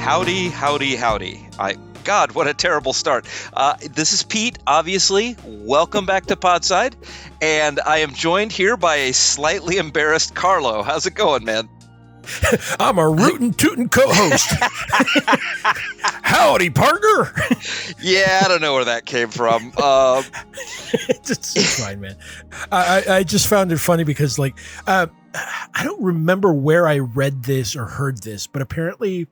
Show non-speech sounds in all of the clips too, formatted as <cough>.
Howdy, howdy, howdy. I God, what a terrible start. Uh, this is Pete, obviously. Welcome back to Podside. And I am joined here by a slightly embarrassed Carlo. How's it going, man? <laughs> I'm a rootin' tootin' co-host. <laughs> Howdy, partner. yeah, I don't know where that came from. Um, <laughs> it's, it's fine, man. I, I just found it funny because, like, uh, I don't remember where I read this or heard this, but apparently,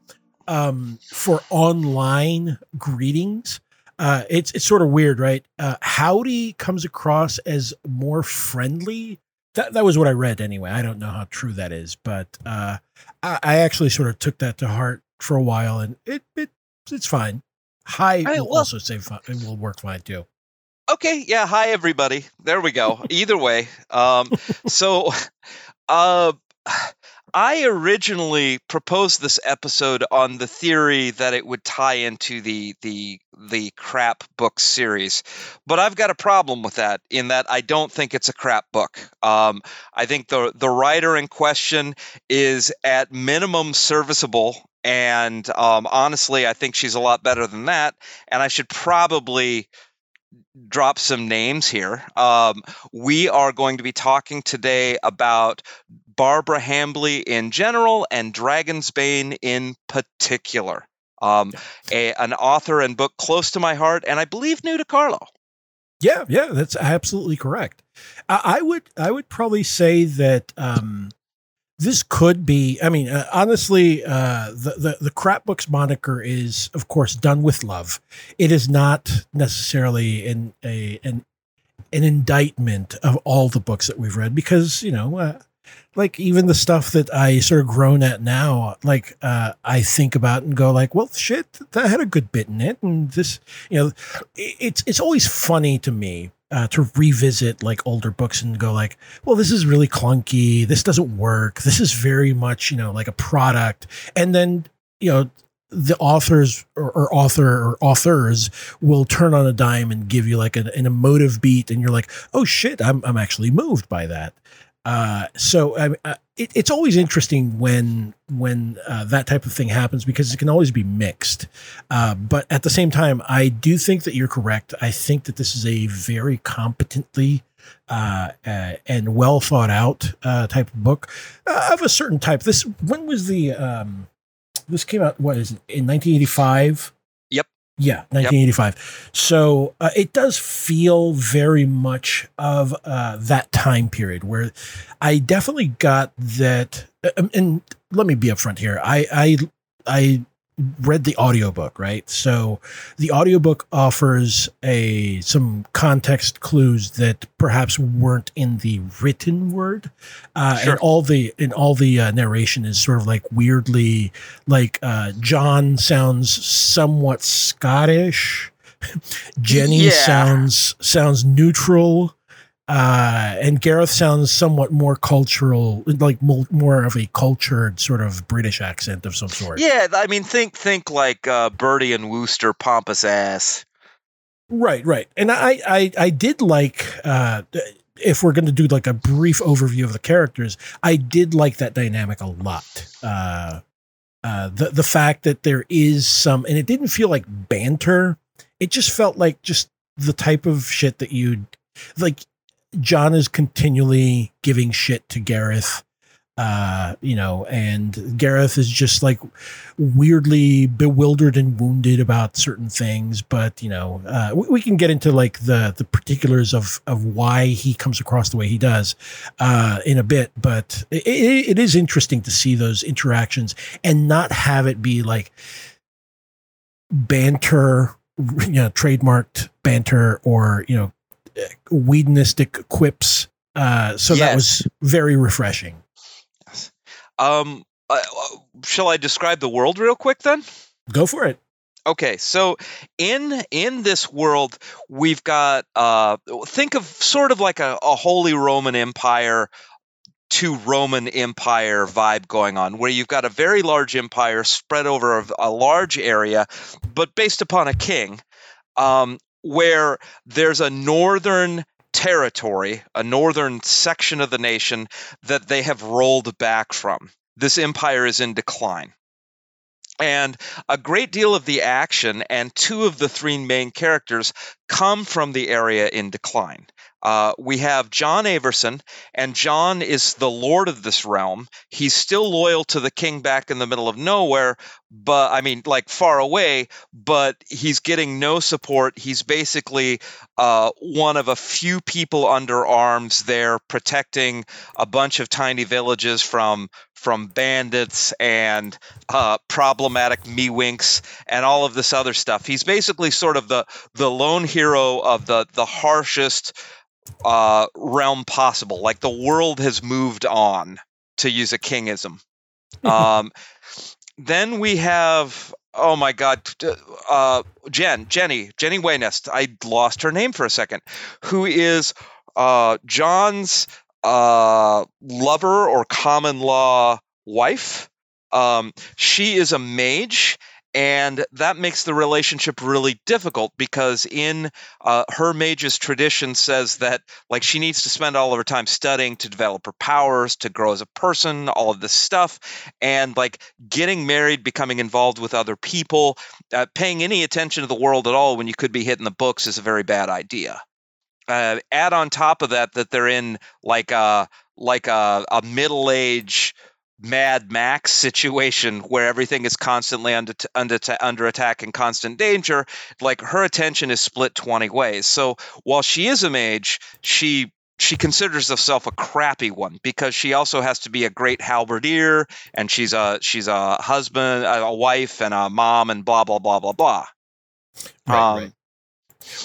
um, for online greetings, uh, it's it's sort of weird, right? Uh, howdy comes across as more friendly. That that was what I read anyway. I don't know how true that is, but uh, I, I actually sort of took that to heart for a while, and it it it's fine. Hi I, will well- also say fine. It will work fine too. okay, yeah, hi everybody. There we go. Either way. Um, <laughs> so uh I originally proposed this episode on the theory that it would tie into the the the crap book series, but I've got a problem with that. In that I don't think it's a crap book. Um, I think the the writer in question is at minimum serviceable, and um, honestly, I think she's a lot better than that. And I should probably drop some names here. Um, we are going to be talking today about Barbara Hambly in general and Dragon's Bane in particular. Um, a, an author and book close to my heart, and I believe new to Carlo. Yeah, yeah, that's absolutely correct. I, I would I would probably say that um, this could be. I mean, uh, honestly, uh, the, the the crap books moniker is, of course, done with love. It is not necessarily an a an an indictment of all the books that we've read because you know. Uh, like even the stuff that I sort of grown at now, like uh, I think about and go like, well, shit, that had a good bit in it, and this, you know, it's it's always funny to me uh, to revisit like older books and go like, well, this is really clunky. This doesn't work. This is very much you know like a product, and then you know the authors or, or author or authors will turn on a dime and give you like an, an emotive beat, and you're like, oh shit, I'm I'm actually moved by that. Uh, so uh, it, it's always interesting when when uh, that type of thing happens because it can always be mixed. Uh, but at the same time, I do think that you're correct. I think that this is a very competently uh, uh, and well thought out uh, type of book of a certain type. This when was the um, this came out? What is it in 1985? Yep. Yeah, 1985. So uh, it does feel very much of uh, that time period where I definitely got that. um, And let me be upfront here. I I I read the audiobook, right? So the audiobook offers a some context clues that perhaps weren't in the written word. Uh, Sure. and all the and all the uh, narration is sort of like weirdly like uh, John sounds somewhat Scottish. <laughs> Jenny Yeah. sounds sounds neutral. Uh, and Gareth sounds somewhat more cultural, like more of a cultured sort of British accent of some sort. Yeah, I mean, think think like uh, Bertie and Wooster, pompous ass. Right, right. And I, I, I did like, uh, if we're going to do like a brief overview of the characters, I did like that dynamic a lot. Uh, uh, the the fact that there is some, and it didn't feel like banter. It just felt like just the type of shit that you'd like. John is continually giving shit to Gareth. Uh, you know, and Gareth is just like weirdly bewildered and wounded about certain things, but you know, uh, we, we can get into like the the particulars of of why he comes across the way he does uh, in a bit. But it, it, it is interesting to see those interactions and not have it be like banter, you know, trademarked banter or you know, Whedonistic quips. Uh, so that was very refreshing. Um, uh, shall I describe the world real quick then? Go for it. Okay, so in in this world, we've got uh, think of sort of like a, a Holy Roman Empire to Roman Empire vibe going on, where you've got a very large empire spread over a, a large area, but based upon a king, um, where there's a northern territory, a northern section of the nation that they have rolled back from. This empire is in decline. And a great deal of the action and two of the three main characters come from the area in decline. Uh, we have John Aversin, and John is the lord of this realm. He's still loyal to the king back in the middle of nowhere, but I mean, like far away, but he's getting no support. He's basically uh, one of a few people under arms there protecting a bunch of tiny villages from from bandits and uh, problematic me winks and all of this other stuff. He's basically sort of the the lone hero of the the harshest uh, realm possible. Like the world has moved on, to use a kingism. <laughs> um, then we have oh my god, uh, Jen, Jenny, Jenny Waynest. I lost her name for a second. Who is uh, John's uh, lover or common law wife? Um, she is a mage. And that makes the relationship really difficult because in uh, her mage's tradition says that like she needs to spend all of her time studying to develop her powers, to grow as a person, all of this stuff, and like getting married, becoming involved with other people, uh, paying any attention to the world at all when you could be hitting the books is a very bad idea. Uh, add on top of that that they're in like a like a, a middle age Mad Max situation where everything is constantly under under under attack and constant danger, like her attention is split 20 ways. So while she is a mage, she she considers herself a crappy one because she also has to be a great halberdier and she's a she's a husband, a wife and a mom and blah blah blah blah blah. Right, Um, right.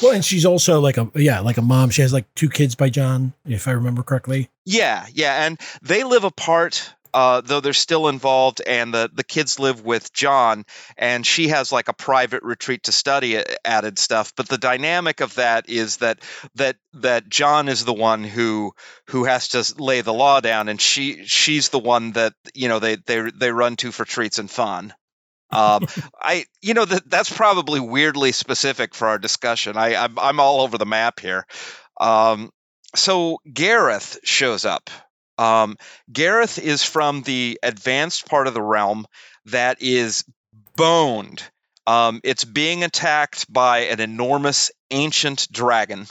Well, and she's also like a yeah, like a mom. She has like two kids by John, if I remember correctly. Yeah, yeah, and they live apart. Uh, though they're still involved, and the, the kids live with John, and she has like a private retreat to study added stuff. But the dynamic of that is that that that John is the one who who has to lay the law down, and she she's the one that you know they they they run to for treats and fun. Um, <laughs> I you know that that's probably weirdly specific for our discussion. I I'm, I'm all over the map here. Um, so Gareth shows up. Um, Gareth is from the advanced part of the realm that is boned. Um, it's being attacked by an enormous ancient dragon,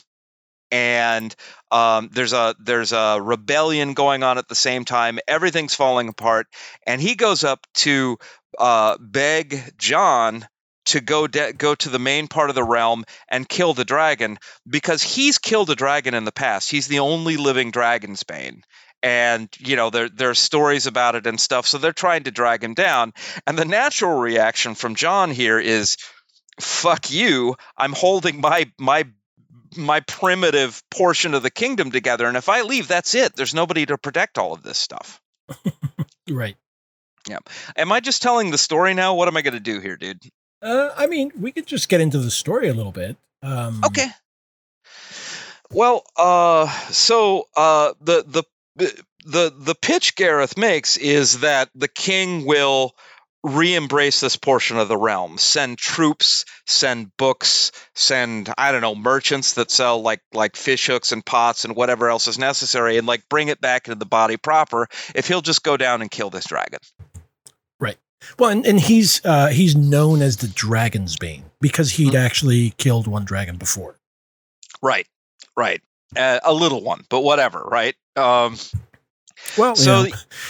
and um, there's a there's a rebellion going on at the same time. Everything's falling apart, and he goes up to uh, beg John to go de- go to the main part of the realm and kill the dragon because he's killed a dragon in the past. He's the only living Dragonsbane. And you know there there are stories about it and stuff, so they're trying to drag him down. And the natural reaction from John here is, "Fuck you! I'm holding my my my primitive portion of the kingdom together, and if I leave, that's it. There's nobody to protect all of this stuff." <laughs> Right. Am I just telling the story now? What am I going to do here, dude? Uh, I mean, we could just get into the story a little bit. Um, Okay. Well, uh, so uh, the the the the pitch Gareth makes is that the king will re-embrace this portion of the realm, send troops, send books, send I don't know merchants that sell like like fish hooks and pots and whatever else is necessary, and like bring it back into the body proper. If he'll just go down and kill this dragon. Well, and, and he's uh, he's known as the Dragon's Bane because he'd actually killed one dragon before. Right, right. Uh, a little one, but whatever, right? Um, Well, So-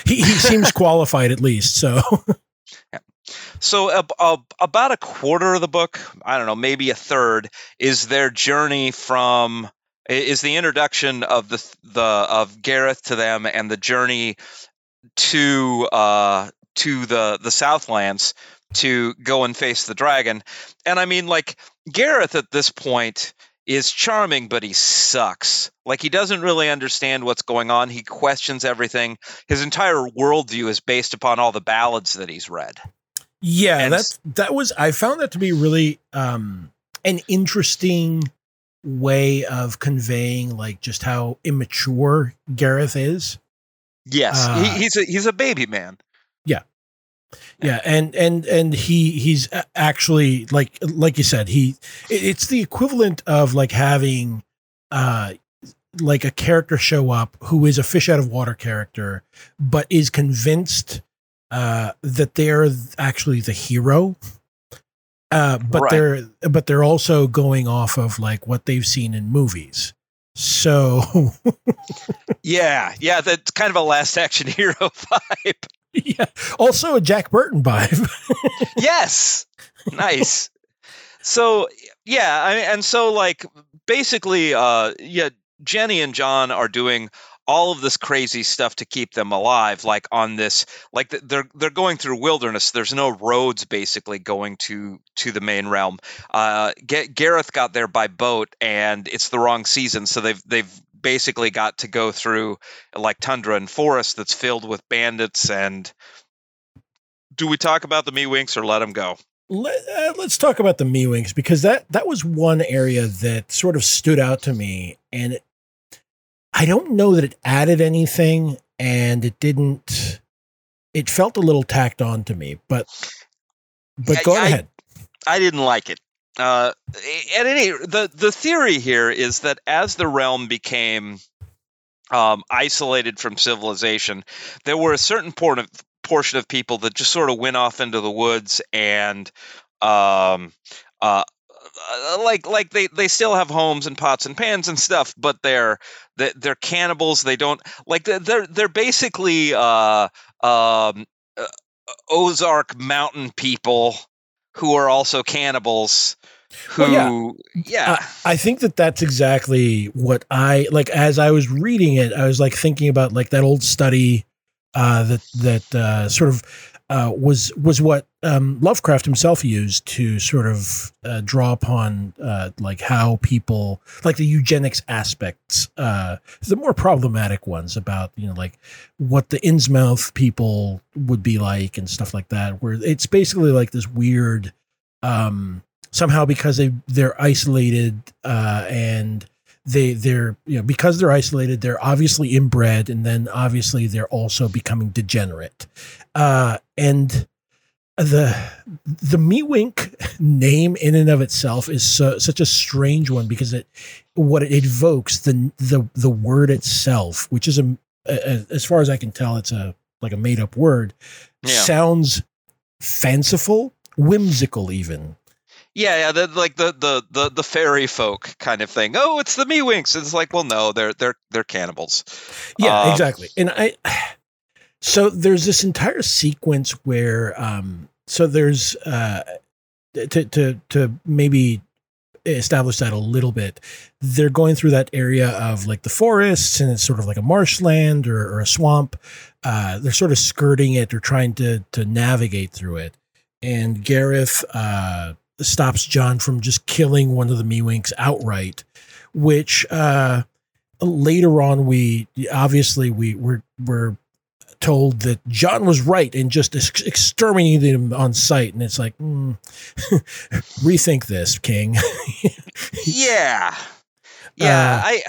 he, he seems <laughs> qualified at least. So So ab- ab- about a quarter of the book, I don't know, maybe a third, is their journey from is the introduction of the the of Gareth to them and the journey to uh to the the Southlands to go and face the dragon. And I mean, like Gareth at this point is charming, but he sucks. Like he doesn't really understand what's going on. He questions everything. His entire worldview is based upon all the ballads that he's read. Yeah, And that's that was I found that to be really um an interesting way of conveying like just how immature Gareth is. Yes, Uh, he, he's a he's a baby man. Yeah, Yeah, and and and he he's actually like like you said he it's the equivalent of like having uh like a character show up who is a fish out of water character but is convinced uh that they're actually the hero uh but Right. they're but they're also going off of like what they've seen in movies so <laughs> Yeah, yeah, that's kind of a last action <laughs> hero vibe. Yeah. Also a jack burton vibe. <laughs> Yes, nice. So yeah, I mean, and so like basically, uh, yeah, Jenny and John are doing all of this crazy stuff to keep them alive like on this like they're they're going through wilderness. There's no roads basically going to to the main realm. Uh Ga- Gareth got there by boat and it's the wrong season so they've they've basically got to go through like tundra and forest that's filled with bandits and do we talk about the me winks or let them go Let, uh, let's talk about the Mewings because that that was one area that sort of stood out to me, and it, I don't know that it added anything, and it didn't. It felt a little tacked on to me, but but go I- ahead. I didn't like it. Uh, at any the the theory here is that as the realm became um, isolated from civilization, there were a certain port of, portion of people that just sort of went off into the woods and um, uh, uh, like like they they still have homes and pots and pans and stuff, but they're they- they're cannibals. They don't like they're they're, they're basically uh, um, uh, Ozark mountain people who are also cannibals. Who, Well, yeah, I think that that's exactly what I like. As I was reading it, I was like thinking about like that old study uh, that that uh, sort of uh, was was what um, Lovecraft himself used to sort of uh, draw upon uh, like how people like the eugenics aspects, uh, the more problematic ones about you know like what the Innsmouth people would be like and stuff like that. Where it's basically like this weird. Um, somehow because they they're isolated uh, and they they're you know because they're isolated they're obviously inbred and then obviously they're also becoming degenerate uh, and the the Mewink name in and of itself is so, such a strange one because it what it evokes the the the word itself which is a, a as far as I can tell it's a like a made up word Yeah. sounds fanciful whimsical even yeah, yeah. The, like the, the the the fairy folk kind of thing. Oh, it's the me winks. It's like, well, no, they're they're they're cannibals. Yeah, Um, exactly. And I so there's this entire sequence where um so there's uh to to to maybe establish that a little bit. They're going through that area of like the forests and it's sort of like a marshland or, or a swamp. Uh they're sort of skirting it or trying to to navigate through it. And Gareth uh stops John from just killing one of the Mewinks outright, which uh later on we obviously we were we're told that John was right in just ex- exterminated him on sight. And it's like mm, <laughs> rethink this king. <laughs> Yeah. Yeah Uh, i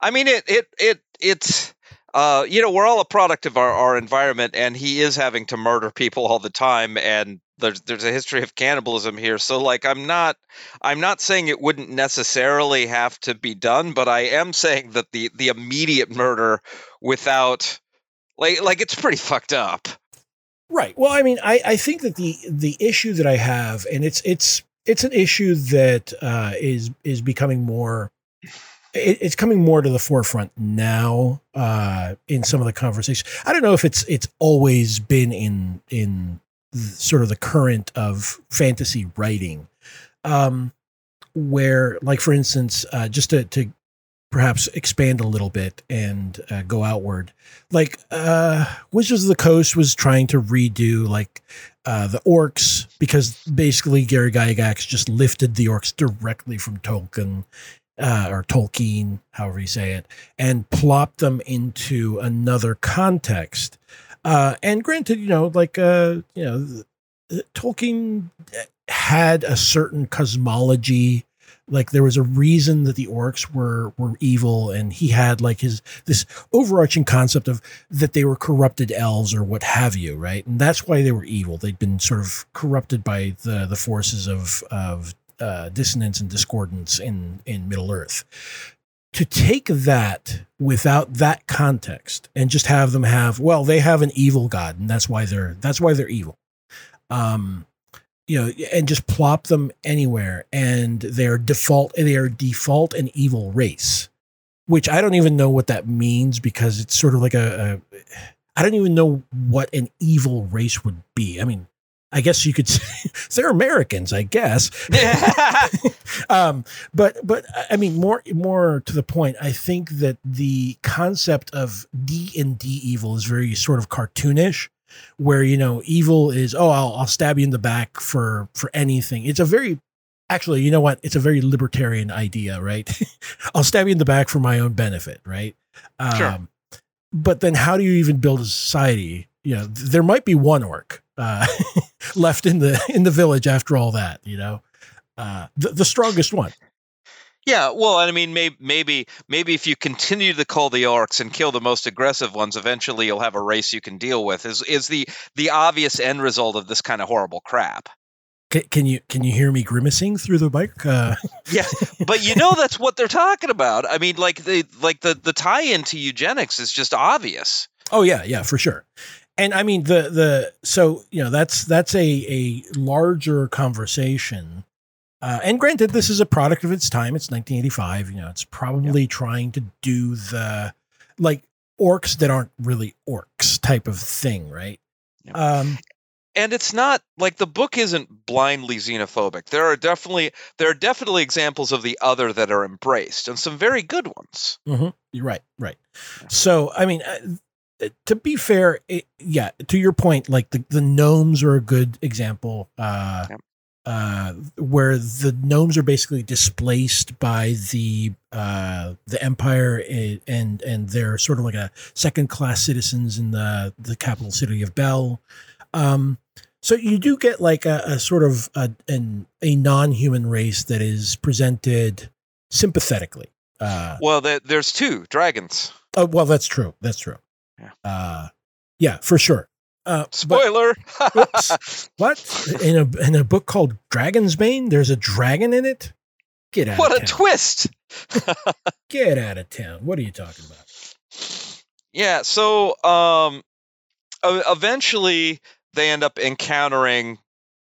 i mean it it it it's uh you know we're all a product of our, our environment and he is having to murder people all the time and there's there's a history of cannibalism here. So like i'm not i'm not saying it wouldn't necessarily have to be done but i am saying that the the immediate murder without like like it's pretty fucked up. Right. Well i mean i i think that the the issue that i have and it's it's it's an issue that uh is is becoming more it, it's coming more to the forefront now uh in some of the conversations. I don't know if it's it's always been in in sort of the current of fantasy writing um where like for instance uh just to to perhaps expand a little bit and uh, go outward like uh wizards of the coast was trying to redo like uh, the orcs because basically Gary Gygax just lifted the orcs directly from Tolkien uh, or Tolkien, however you say it, and plopped them into another context. Uh, and granted, you know, like uh, you know, Tolkien had a certain cosmology like there was a reason that the orcs were were evil and he had like his this overarching concept of that they were corrupted elves or what have you right? And that's why they were evil. They'd been sort of corrupted by the the forces of of uh, dissonance and discordance in in middle earth. To take that without that context and just have them have well they have an evil god and that's why they're that's why they're evil. Um you know, and just plop them anywhere, and they're default, they are default an evil race, which I don't even know what that means because it's sort of like a, a I don't even know what an evil race would be. I mean, I guess you could <laughs> say they're Americans, I guess. <laughs> um, but but I mean, more more to the point, I think that the concept of D and D evil is very sort of cartoonish where you know evil is oh I'll, I'll stab you in the back for for anything. It's a very actually you know what? It's a very libertarian idea right? <laughs> I'll stab you in the back for my own benefit right? Sure. Um, but then how do you even build a society? You know there might be one orc uh, <laughs> left in the in the village after all that you know? Uh, the, the strongest one yeah, well, I mean, maybe, maybe, maybe if you continue to call the orcs and kill the most aggressive ones, eventually you'll have a race you can deal with. Is is the the obvious end result of this kind of horrible crap? Can, can you can you hear me grimacing through the mic? Uh. yeah, but you know that's what they're talking about. I mean, like the like the the tie-in to eugenics is just obvious. Oh yeah, yeah, for sure. And I mean the the so you know that's that's a a larger conversation uh, and granted, this is a product of its time. It's 1985. You know, it's probably trying to do the like orcs that aren't really orcs type of thing, right? Um, and it's not like the book isn't blindly xenophobic. There are definitely there are definitely examples of the other that are embraced, and some very good ones. Mm-hmm. You're right, right. So, I mean, uh, to be fair, it, yeah, to your point, like the, the gnomes are a good example. Uh, uh, where the gnomes are basically displaced by the uh, the empire and and they're sort of like a second class citizens in the the capital city of Bel. Um, so you do get like a, a sort of a, an, a non-human race that is presented sympathetically. Uh, well, there's two dragons. Oh, well, that's true. That's true. Yeah. Uh, yeah, for sure. Uh, Spoiler. But, <laughs> what in a in a book called Dragon's Bane? There's a dragon in it. Get out! What a twist! <laughs> <laughs> Get out of town! What are you talking about? Yeah. So, um, eventually they end up encountering,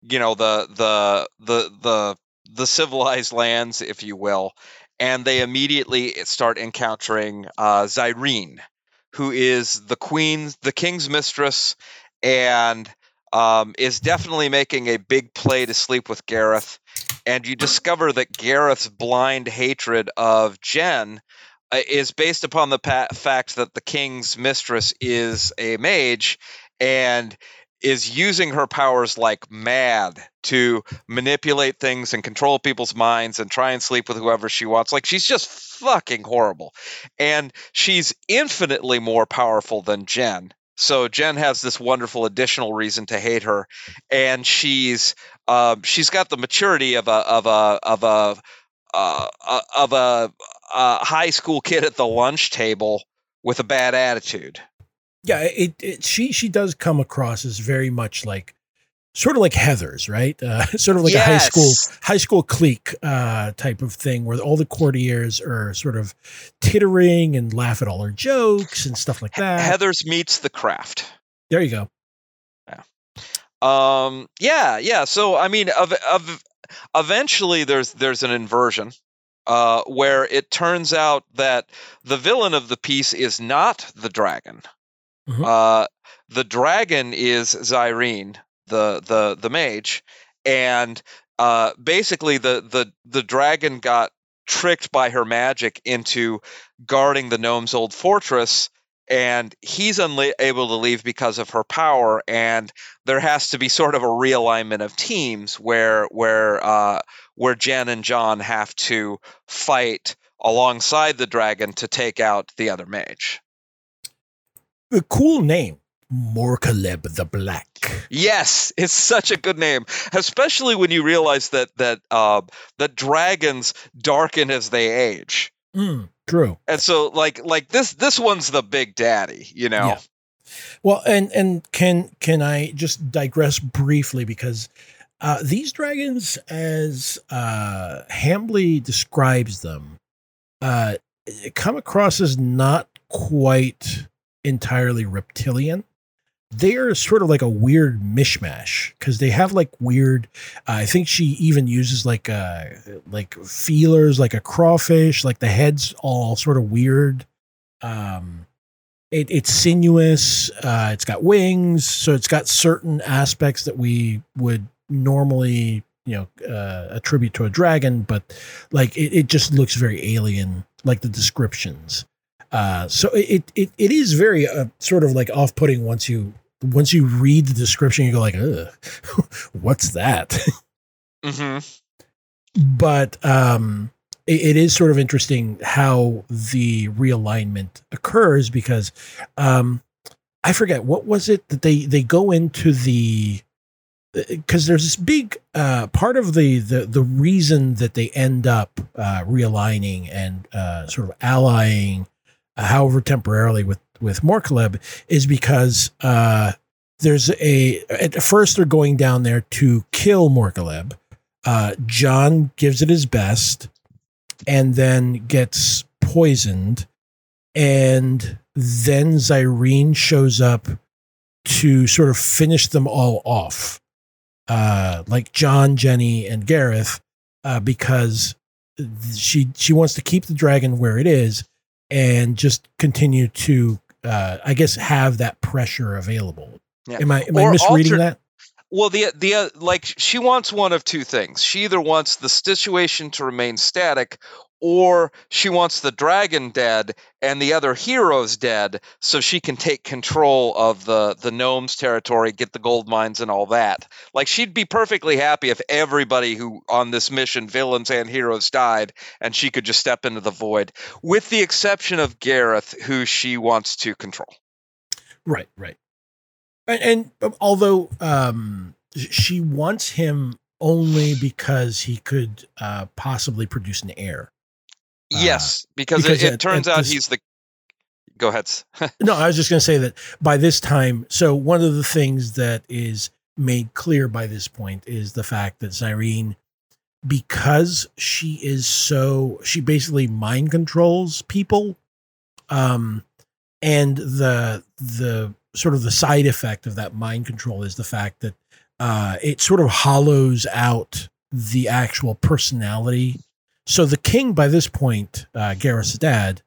you know, the the the the the civilized lands, if you will, and they immediately start encountering uh, Zyrene, who is the queen, the king's mistress, and um, is definitely making a big play to sleep with Gareth. And you discover that Gareth's blind hatred of Jen uh, is based upon the pa- fact that the king's mistress is a mage and is using her powers like mad to manipulate things and control people's minds and try and sleep with whoever she wants. Like she's just fucking horrible. And she's infinitely more powerful than Jen. So Jen has this wonderful additional reason to hate her, and she's um, she's got the maturity of a of a of a uh, uh of a, a high school kid at the lunch table with a bad attitude. Yeah, it, it she she does come across as very much like sort of like Heather's, right? Uh, <laughs> sort of like yes. a high school high school clique uh, type of thing, where all the courtiers are sort of tittering and laugh at all her jokes and stuff like that. Heather's meets the craft. There you go. Yeah. Um. Yeah. Yeah. So I mean, of, of eventually there's there's an inversion. Uh, where it turns out that the villain of the piece is not the dragon. Mm-hmm. Uh, the dragon is Zyrene, the the the mage, and uh, basically the the the dragon got tricked by her magic into guarding the gnome's old fortress and he's unable to leave because of her power and there has to be sort of a realignment of teams where where uh, where Jen and John have to fight alongside the dragon to take out the other mage. The cool name, Morkeleb the Black. Yes, it's such a good name, especially when you realize that that uh, that dragons darken as they age. Mm, true. And so, like like this this one's the big daddy, you know. Yeah. Well, and and can can I just digress briefly because uh, these dragons, as uh, Hambly describes them, uh, come across as not quite entirely reptilian. They're sort of like a weird mishmash because they have like weird. Uh, I think she even uses like uh like feelers, like a crawfish. Like the head's all sort of weird. Um, it, it's sinuous. Uh, it's got wings, so it's got certain aspects that we would normally you know uh, attribute to a dragon, but like it, it just looks very alien, like the descriptions. Uh, so it, it it is very uh, sort of like off putting once you once you read the description, you go like, <laughs> what's that? <laughs> Mm-hmm. But um, it, it is sort of interesting how the realignment occurs because um, I forget what was it that they they go into the because there's this big uh, part of the, the the reason that they end up uh, realigning and uh, sort of allying, uh, however temporarily with with Morkeleb, is because uh, there's a at first they're going down there to kill Morkeleb. Uh, John gives it his best, and then gets poisoned, and then Zyrene shows up to sort of finish them all off uh, like John, Jenny, and Gareth, uh, because she she wants to keep the dragon where it is and just continue to, uh, I guess, have that pressure available. Yeah. Am I am or I misreading alter- that? Well, the the uh, like she wants one of two things. She either wants the situation to remain static, or she wants the dragon dead and the other heroes dead so she can take control of the the gnomes territory get the gold mines and all that. Like she'd be perfectly happy if everybody who on this mission villains and heroes died and she could just step into the void with the exception of gareth who she wants to control. Right right. And, and although um she wants him only because he could uh, possibly produce an heir Yes, because, because it, it, turns out this, he's the. Go ahead. <laughs> no, I was just going to say that by this time. So one of the things that is made clear by this point is the fact that Zyrene, because she is so, she basically mind controls people, um, and the the sort of the side effect of that mind control is the fact that uh, it sort of hollows out the actual personality so the king, by this point, uh, Gareth's dad,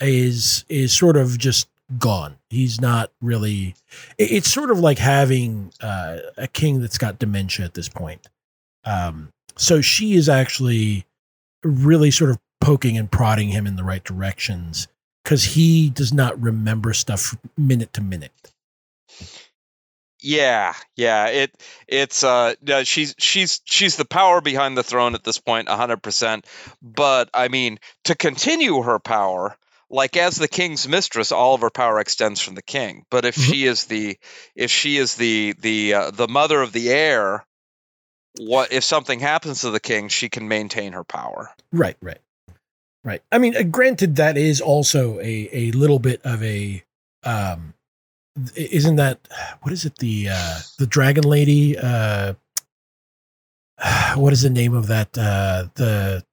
is is sort of just gone. He's not really. It, it's sort of like having uh, a king that's got dementia at this point. Um, so she is actually really sort of poking and prodding him in the right directions because he does not remember stuff minute to minute. Yeah, yeah. It it's uh she's she's she's the power behind the throne at this point 100%. But I mean, to continue her power, like as the king's mistress, all of her power extends from the king. But if mm-hmm. she is the if she is the the uh, the mother of the heir, what if something happens to the king, she can maintain her power. Right, right. Right. I mean, uh, granted that is also a a little bit of a um isn't that what is it the uh the dragon lady uh <sighs> what is the name of that uh the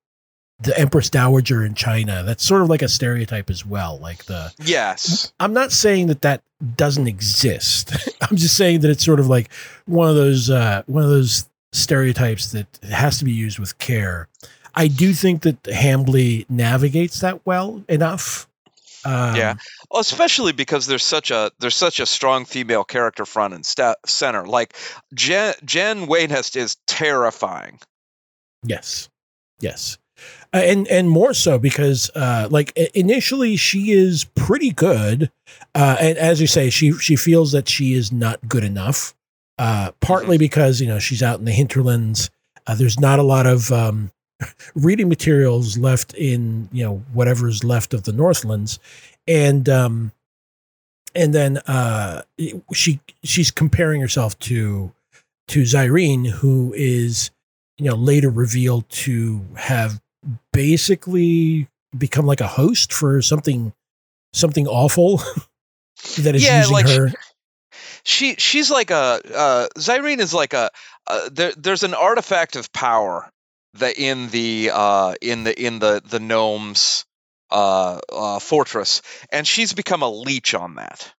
the empress dowager in china? That's sort of like a stereotype as well like the yes. I'm not saying that that doesn't exist. <laughs> I'm just saying that it's sort of like one of those uh one of those stereotypes that has to be used with care. I do think that hambly navigates that well enough um, yeah, well, especially because there's such a there's such a strong female character front and st- center. Like Jen Jen Waynest is terrifying. Yes, yes, Uh, and and more so because uh, like initially she is pretty good, uh, and as you say, she she feels that she is not good enough. Uh, partly mm-hmm. because you know she's out in the hinterlands. Uh, there's not a lot of um, reading materials left in you know whatever's left of the Northlands, and um, and then uh, she she's comparing herself to to Zyrene, who is you know later revealed to have basically become like a host for something something awful <laughs> that is yeah, using like her. She she's like a uh, Zyrene is like a uh, there, there's an artifact of power that in the uh, in the in the the gnomes uh, uh, fortress, and she's become a leech on that.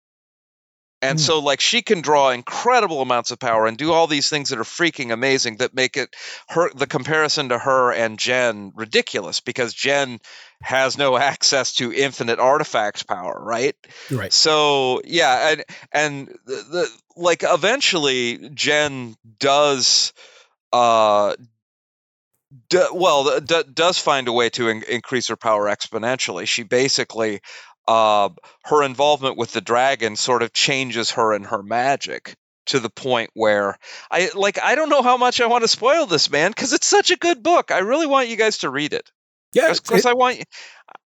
And mm. so, like, she can draw incredible amounts of power and do all these things that are freaking amazing that make it her the comparison to her and Jen ridiculous because Jen has no <laughs> access to infinite artifact power, right? Right. So yeah, and and the, the like eventually Jen does uh Well, d- does find a way to in- increase her power exponentially. She basically uh, her involvement with the dragon sort of changes her and her magic to the point where I like I don't know how much I want to spoil this man because it's such a good book. I really want you guys to read it. Yeah, because I want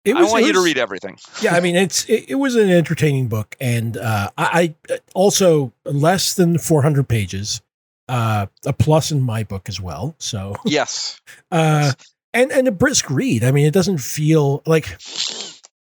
it was, I want you was, to read everything. Yeah, I mean it's it, it was an entertaining book, and uh, I, I also less than 400 pages, uh, a plus in my book as well. So yes, <laughs> uh, yes. and and a brisk read. I mean, it doesn't feel like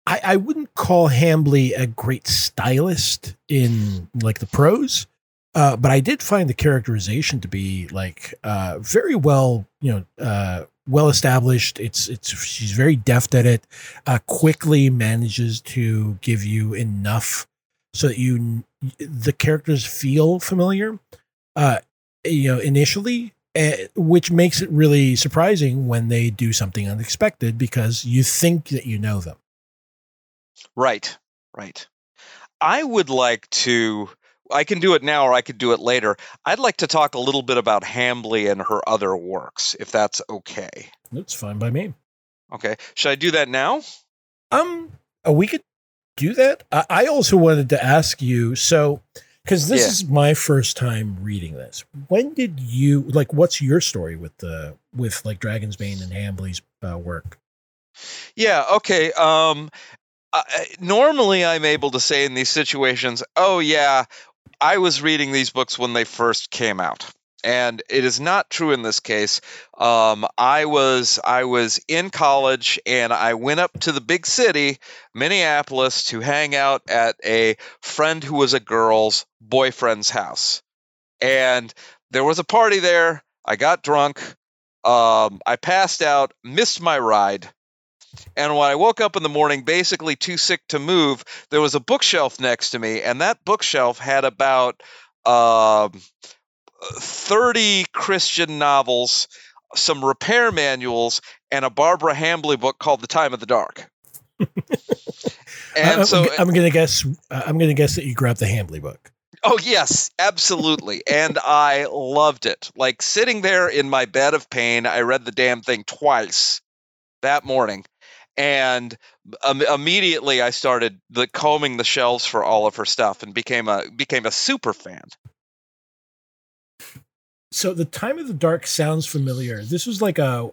I, I wouldn't call Hambly a great stylist in like the prose, uh, but I did find the characterization to be like uh, very well, you know, uh, well established. It's it's she's very deft at it. Uh, quickly manages to give you enough so that you the characters feel familiar. Uh, you know, initially, uh, which makes it really surprising when they do something unexpected because you think that you know them. Right, right. I would like to. I can do it now or I could do it later. I'd like to talk a little bit about Hambly and her other works, if that's okay. That's fine by me. Okay. Should I do that now? Um, uh, we could do that. I, I also wanted to ask you so, because this yeah. is my first time reading this. When did you like? What's your story with the with like Dragon's Bane and Hambly's uh, work? Yeah. Okay. Um, uh, normally I'm able to say in these situations, oh, yeah, I was reading these books when they first came out. And it is not true in this case. Um, I was I was in college and I went up to the big city, Minneapolis, to hang out at a friend who was a girl's boyfriend's house. And there was a party there. I got drunk. Um, I passed out, missed my ride, and when I woke up in the morning, basically too sick to move, there was a bookshelf next to me, and that bookshelf had about uh, 30 Christian novels, some repair manuals, and a Barbara Hambly book called The Time of the Dark. <laughs> and so I'm going to guess I'm going to guess that you grabbed the Hambly book. Oh yes, absolutely. and I loved it. Like sitting there in my bed of pain, I read the damn thing twice that morning and um, immediately I started the combing the shelves for all of her stuff and became a became a super fan. So the time of the dark sounds familiar. This was like a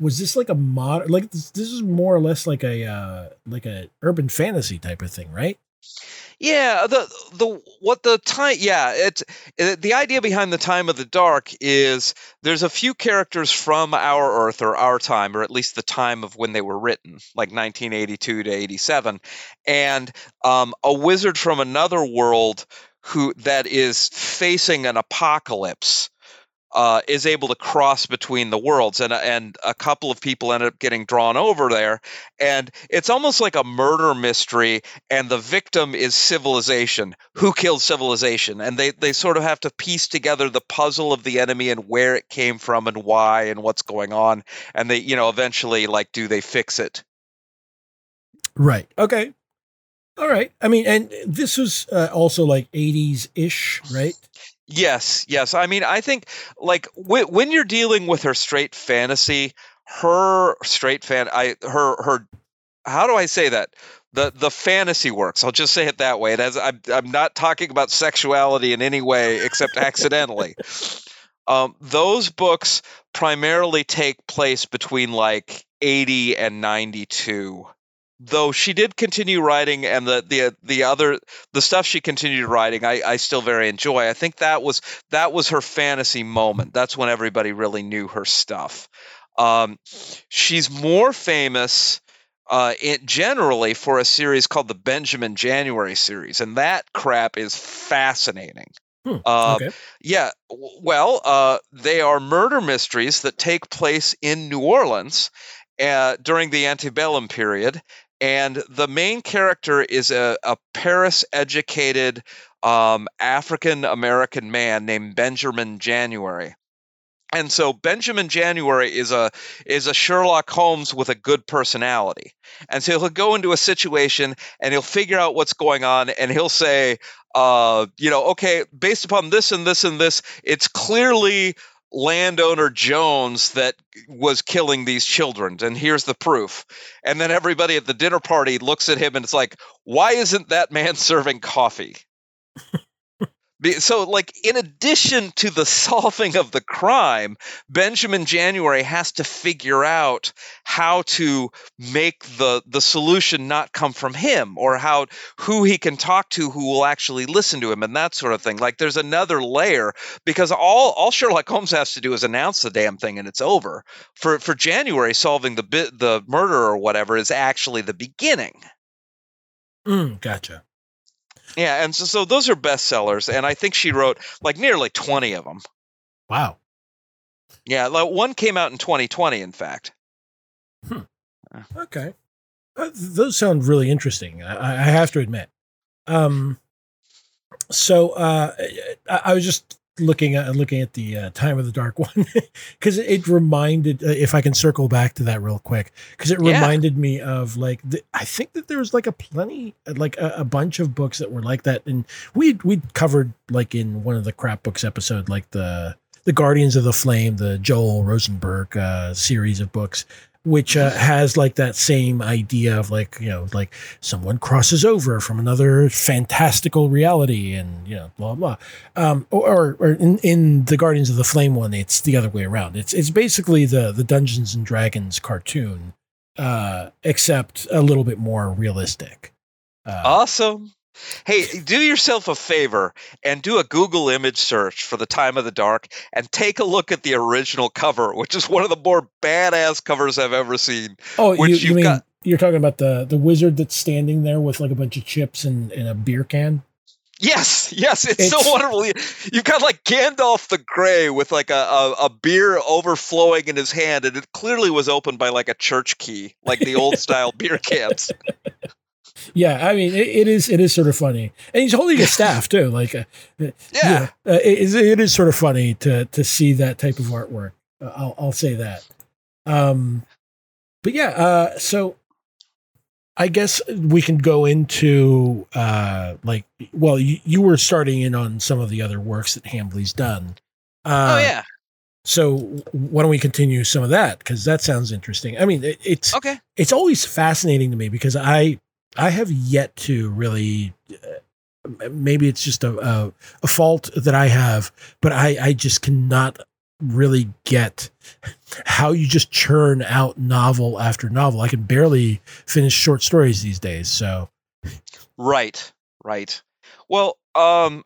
was this like a mod like this, this is more or less like a uh like a urban fantasy type of thing, right? Yeah, the the what the time yeah, it's it, the idea behind the time of the dark is there's a few characters from our earth or our time or at least the time of when they were written, like 1982 to 87, and um, a wizard from another world who that is facing an apocalypse uh, is able to cross between the worlds, and and a couple of people end up getting drawn over there, and it's almost like a murder mystery, and the victim is civilization. Who killed civilization? And they they sort of have to piece together the puzzle of the enemy and where it came from and why and what's going on, and they you know eventually like do they fix it? Right. Okay. All right. I mean, and this was uh, also like 80s ish, right? Yes, yes. I mean, I think like w- when you're dealing with her straight fantasy, her straight fan I her her how do I say that? The the fantasy works. I'll just say it that way. It has, I'm I'm not talking about sexuality in any way except accidentally. Um, those books primarily take place between like 80 and 92 though she did continue writing and the the the other the stuff she continued writing I, I still very enjoy. I think that was that was her fantasy moment. That's when everybody really knew her stuff. Um, she's more famous uh, it, generally for a series called the benjamin january series and that crap is fascinating. Hmm, uh, okay. yeah, well, uh, they are murder mysteries that take place in New Orleans uh, during the antebellum period, and the main character is a, a Paris-educated um, African American man named Benjamin January. And so Benjamin January is a is a Sherlock Holmes with a good personality. And so he'll go into a situation and he'll figure out what's going on and he'll say, uh, you know, okay, based upon this and this and this, it's clearly landowner Jones that was killing these children, and here's the proof. And then everybody at the dinner party looks at him and it's like, why isn't that man <laughs> serving coffee? So, like, in addition to the solving of the crime, Benjamin January has to figure out how to make the the solution not come from him, or how who he can talk to who will actually listen to him, and that sort of thing. Like, there's another layer because all all Sherlock Holmes has to do is announce the damn thing, and it's over. For for January, solving the the murder or whatever is actually the beginning. Mm, gotcha. Yeah, and so, so those are bestsellers, and I think she wrote like nearly twenty of them. Wow. Yeah, like one came out in 2020, in fact. Okay. Uh, those sound really interesting. I, I have to admit. Um, so uh, I, I was just looking at looking at the uh, Time of the Dark <laughs> one because it reminded. Uh, if I can circle back to that real quick, because it Yeah. reminded me of like the, I think that there was like a plenty, like a, a bunch of books that were like that, and we we covered like in one of the crap books episode, like the the Guardians of the Flame, the Joel Rosenberg uh, series of books, which uh, has like that same idea of like you know like someone crosses over from another fantastical reality and you know blah blah. Um or or in, in the guardians of the flame one it's the other way around. It's it's basically the the dungeons and dragons cartoon uh except a little bit more realistic. Uh, Awesome. Hey, do yourself a favor and do a Google image search for The Time of the Dark and take a look at the original cover, which is one of the more badass covers I've ever seen. oh you, you mean got- you're talking about the the wizard that's standing there with like a bunch of chips and, and a beer can Yes, yes, it's, It's- so wonderful. You- You've got like Gandalf the Grey with like a, a, a beer overflowing in his hand, and it clearly was opened by like a church key, like the old style beer cans. Yeah, I mean, it, it is it is sort of funny, and he's holding a staff too. Like, uh, Yeah. uh, it, is- it is sort of funny to to see that type of artwork. Uh, I'll I'll say that. Um, but yeah, uh, so I guess we can go into uh, like, well, you, you were starting in on some of the other works that Hambly's done. Uh, oh yeah. So why don't we continue some of that because that sounds interesting. I mean, it, it's Okay. it's always fascinating to me because I I have yet to really uh, maybe it's just a, a a fault that I have, but I I just cannot really get how you just churn out novel after novel. I can barely finish short stories these days. So Right, right. Well, um,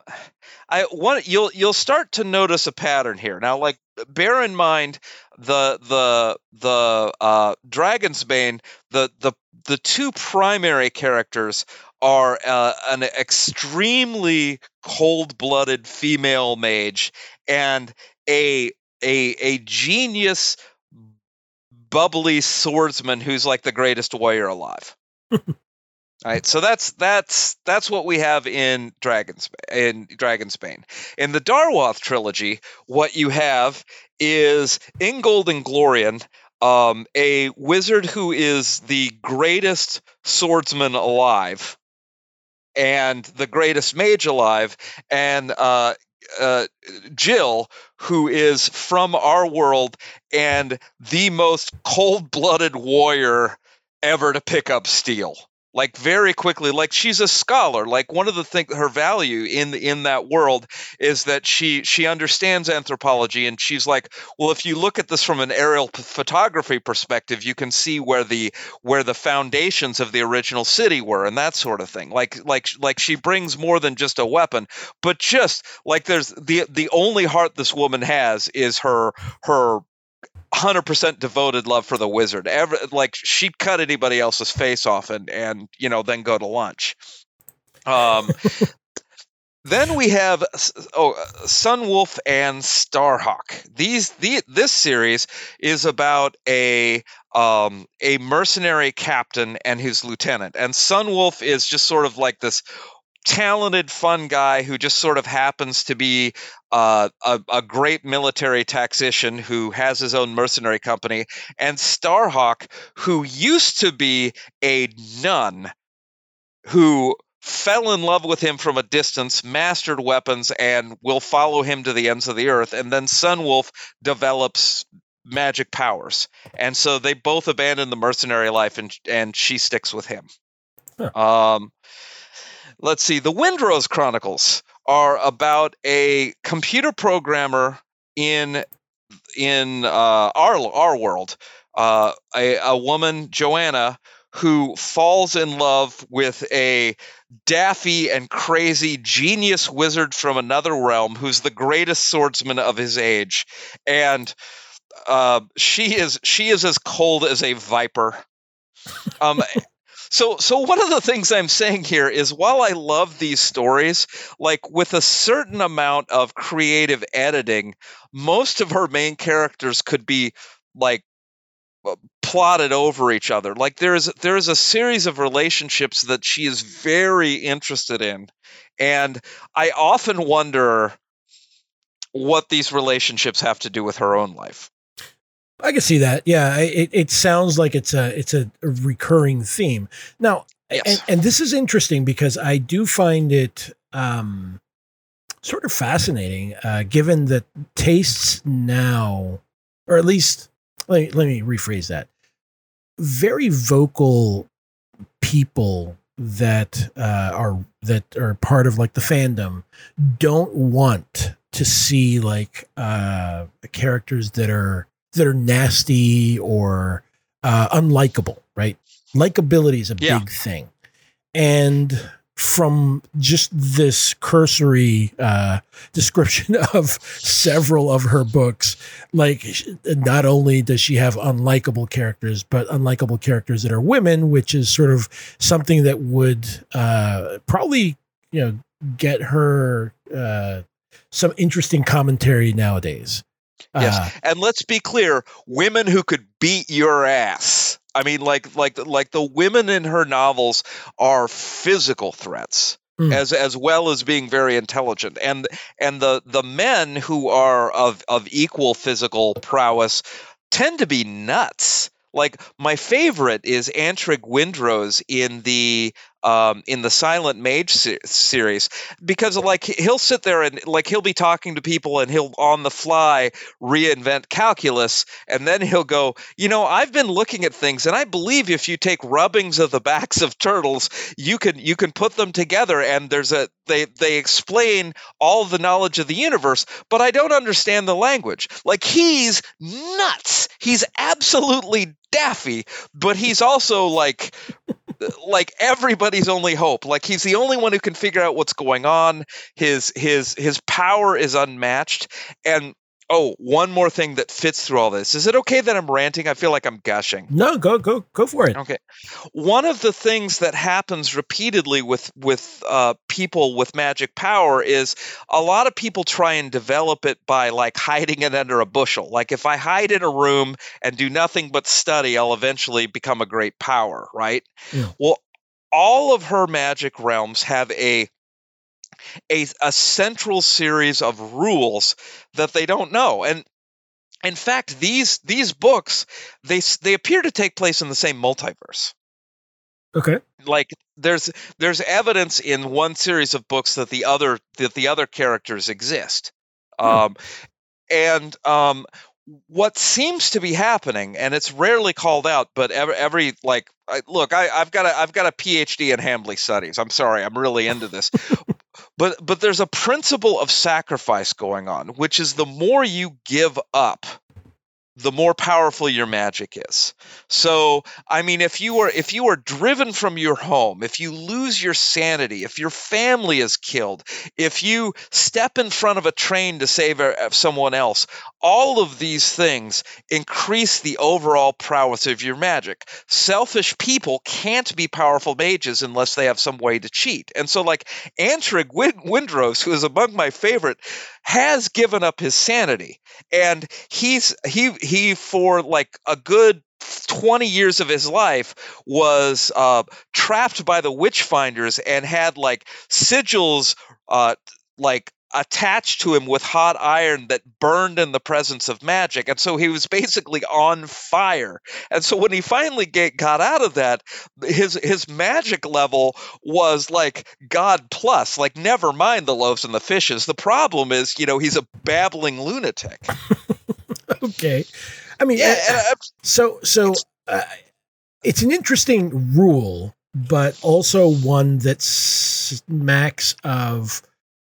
I want you'll you'll start to notice a pattern here. Now, like bear in mind the the the uh, Dragon's Bane, the the the two primary characters are uh, an extremely cold-blooded female mage and a a a genius bubbly swordsman who's like the greatest warrior alive. <laughs> All right, so that's that's that's what we have in Dragon's in Dragon's Bane. In the Darwath trilogy, what you have is Ingold Inglorion, um, a wizard who is the greatest swordsman alive and the greatest mage alive, and uh, uh, Jill, who is from our world and the most cold blooded warrior ever to pick up steel like very quickly like she's a scholar like one of the things her value in in that world is that she she understands anthropology and she's like well if you look at this from an aerial p- photography perspective you can see where the where the foundations of the original city were and that sort of thing. Like like like she brings more than just a weapon but just like there's the the only heart this woman has is her her 100% devoted love for the wizard. Ever like she'd cut anybody else's face off and and you know then go to lunch. Um <laughs> then we have oh Sunwolf and Starhawk. These the this series is about a um, a mercenary captain and his lieutenant. And Sunwolf is just sort of like this talented, fun guy who just sort of happens to be uh, a, a, great military tactician who has his own mercenary company, and Starhawk, who used to be a nun who fell in love with him from a distance, mastered weapons, and will follow him to the ends of the earth. And then Sunwolf develops magic powers, and so they both abandon the mercenary life, and and she sticks with him. Huh. Um, let's see, the Windrose Chronicles are about a computer programmer in in uh, our our world, uh, a, a woman Joanna who falls in love with a daffy and crazy genius wizard from another realm who's the greatest swordsman of his age. And uh, she is she is as cold as a viper. Um, so, so one of the things I'm saying here is while I love these stories, like with a certain amount of creative editing, most of her main characters could be like uh, plotted over each other. Like there is there is a series of relationships that she is very interested in, and I often wonder what these relationships have to do with her own life. I can see that. Yeah, it, it sounds like it's a it's a recurring theme. Now, yes. and, and, this is interesting because I do find it um, sort of fascinating, uh, given that tastes now, or at least let me, let me rephrase that. Very vocal people that uh, are that are part of like the fandom don't want to see like uh, characters that are that are nasty or uh, unlikable, right? Likability is a yeah. big thing. And from just this cursory uh, description <laughs> of several of her books, like not only does she have unlikable characters, but unlikable characters that are women, which is sort of something that would uh, probably, you know, get her uh, some interesting commentary nowadays. Yes, uh, and let's be clear: women who could beat your ass. I mean, like, like, like the women in her novels are physical threats. Mm. As as well as being very intelligent, and and the the men who are of of equal physical prowess tend to be nuts. Like my favorite is Antrig Windrose in the um, in the Silicon Mage se- series because like he'll sit there and like he'll be talking to people and he'll on the fly reinvent calculus and then he'll go, you know, I've been looking at things and I believe if you take rubbings of the backs of turtles, you can you can put them together and there's a they they explain all the knowledge of the universe, but I don't understand the language. Like he's nuts. He's absolutely daffy, but he's also like like everybody's only hope. Like he's the only one who can figure out what's going on. His his his power is unmatched. And oh, one more thing that fits through all this. Is it okay that I'm ranting? I feel like I'm gushing. No, go go go for it. Okay. One of the things that happens repeatedly with with uh, people with magic power is a lot of people try and develop it by like hiding it under a bushel. Like if I hide in a room and do nothing but study, I'll eventually become a great power, right? Yeah. Well, all of her magic realms have a a, a central series of rules that they don't know. And in fact, these these books they they appear to take place in the same multiverse. Okay. like there's there's evidence in one series of books that the other that the other characters exist. Um, and um, what seems to be happening, and it's rarely called out, but every, every like, I, look, I, I've got a I've got a PhD in Hambly studies. I'm sorry, I'm really into this, but but there's a principle of sacrifice going on, which is the more you give up the more powerful your magic is. So, I mean, if you are if you are driven from your home, if you lose your sanity, if your family is killed, if you step in front of a train to save someone else, all of these things increase the overall prowess of your magic. Selfish people can't be powerful mages unless they have some way to cheat. And so, like Antrig Windrose, who is among my favorite, has given up his sanity, and he's he he for like a good 20 years of his life was uh, trapped by the witchfinders and had like sigils uh, like attached to him with hot iron that burned in the presence of magic and so he was basically on fire. And so when he finally get, got out of that his his magic level was like god plus like never mind the loaves and the fishes. The problem is you know he's a babbling lunatic <laughs> okay. I mean yeah, uh, so so uh, it's an interesting rule but also one that smacks of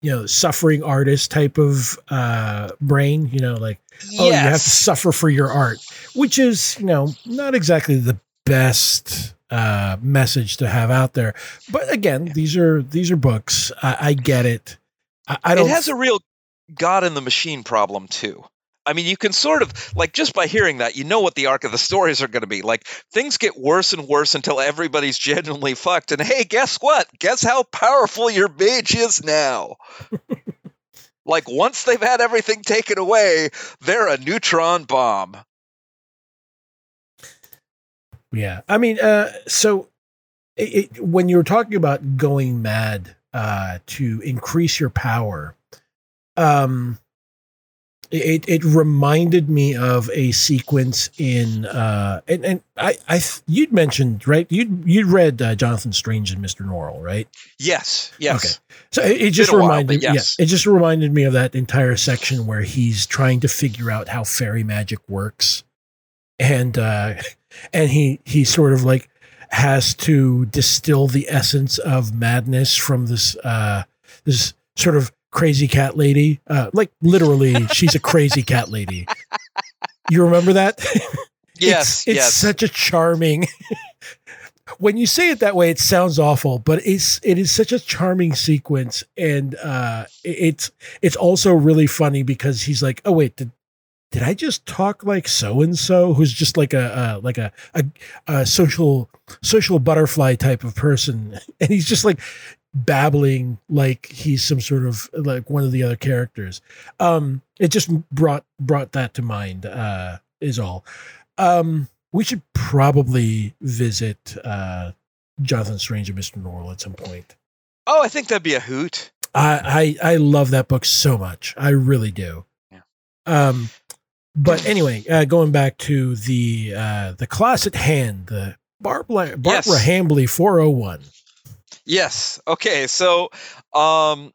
you know suffering artist type of uh brain you know like yes. oh you have to suffer for your art which is you know not exactly the best uh message to have out there. But again these are these are books. I, I get it. I, I, don't it has a real god in the machine problem too I mean, you can sort of like just by hearing that, you know what the arc of the stories are going to be. Like things get worse and worse until everybody's <laughs> genuinely fucked. And hey, guess what? Guess how powerful your mage is now. <laughs> like once they've had everything taken away, they're a neutron bomb. Yeah, I mean, uh, so it, it, when you're talking about going mad uh, to increase your power, um, it it reminded me of a sequence in uh and and I I you'd mentioned right you you read uh, Jonathan Strange and Mr. Norrell right yes yes okay so it, it just reminded while, yes. yeah it just reminded me of that entire section where he's trying to figure out how fairy magic works and uh and he he sort of like has to distill the essence of madness from this uh this sort of crazy cat lady. Uh, like literally, she's a crazy cat lady. You remember that? <laughs> Yes, it's, it's yes. such a charming. <laughs> when you say it that way, it sounds awful, but it's it is such a charming sequence, and uh, it's it's also really funny because he's like, oh wait, did did I just talk like so and so, who's just like a uh, like a, a a social social butterfly type of person, <laughs> and he's just like babbling like he's some sort of like one of the other characters. Um, it just brought brought that to mind. Uh, is all. Um, we should probably visit uh, Jonathan Strange and Mr. Norrell at some point. Oh, I think that'd be a hoot. I I, I love that book so much. I really do. Yeah. Um, but anyway, uh, going back to the uh, the class at hand, the Barbara Barbara yes. Hambly four hundred oh one. Yes. Okay. So, um,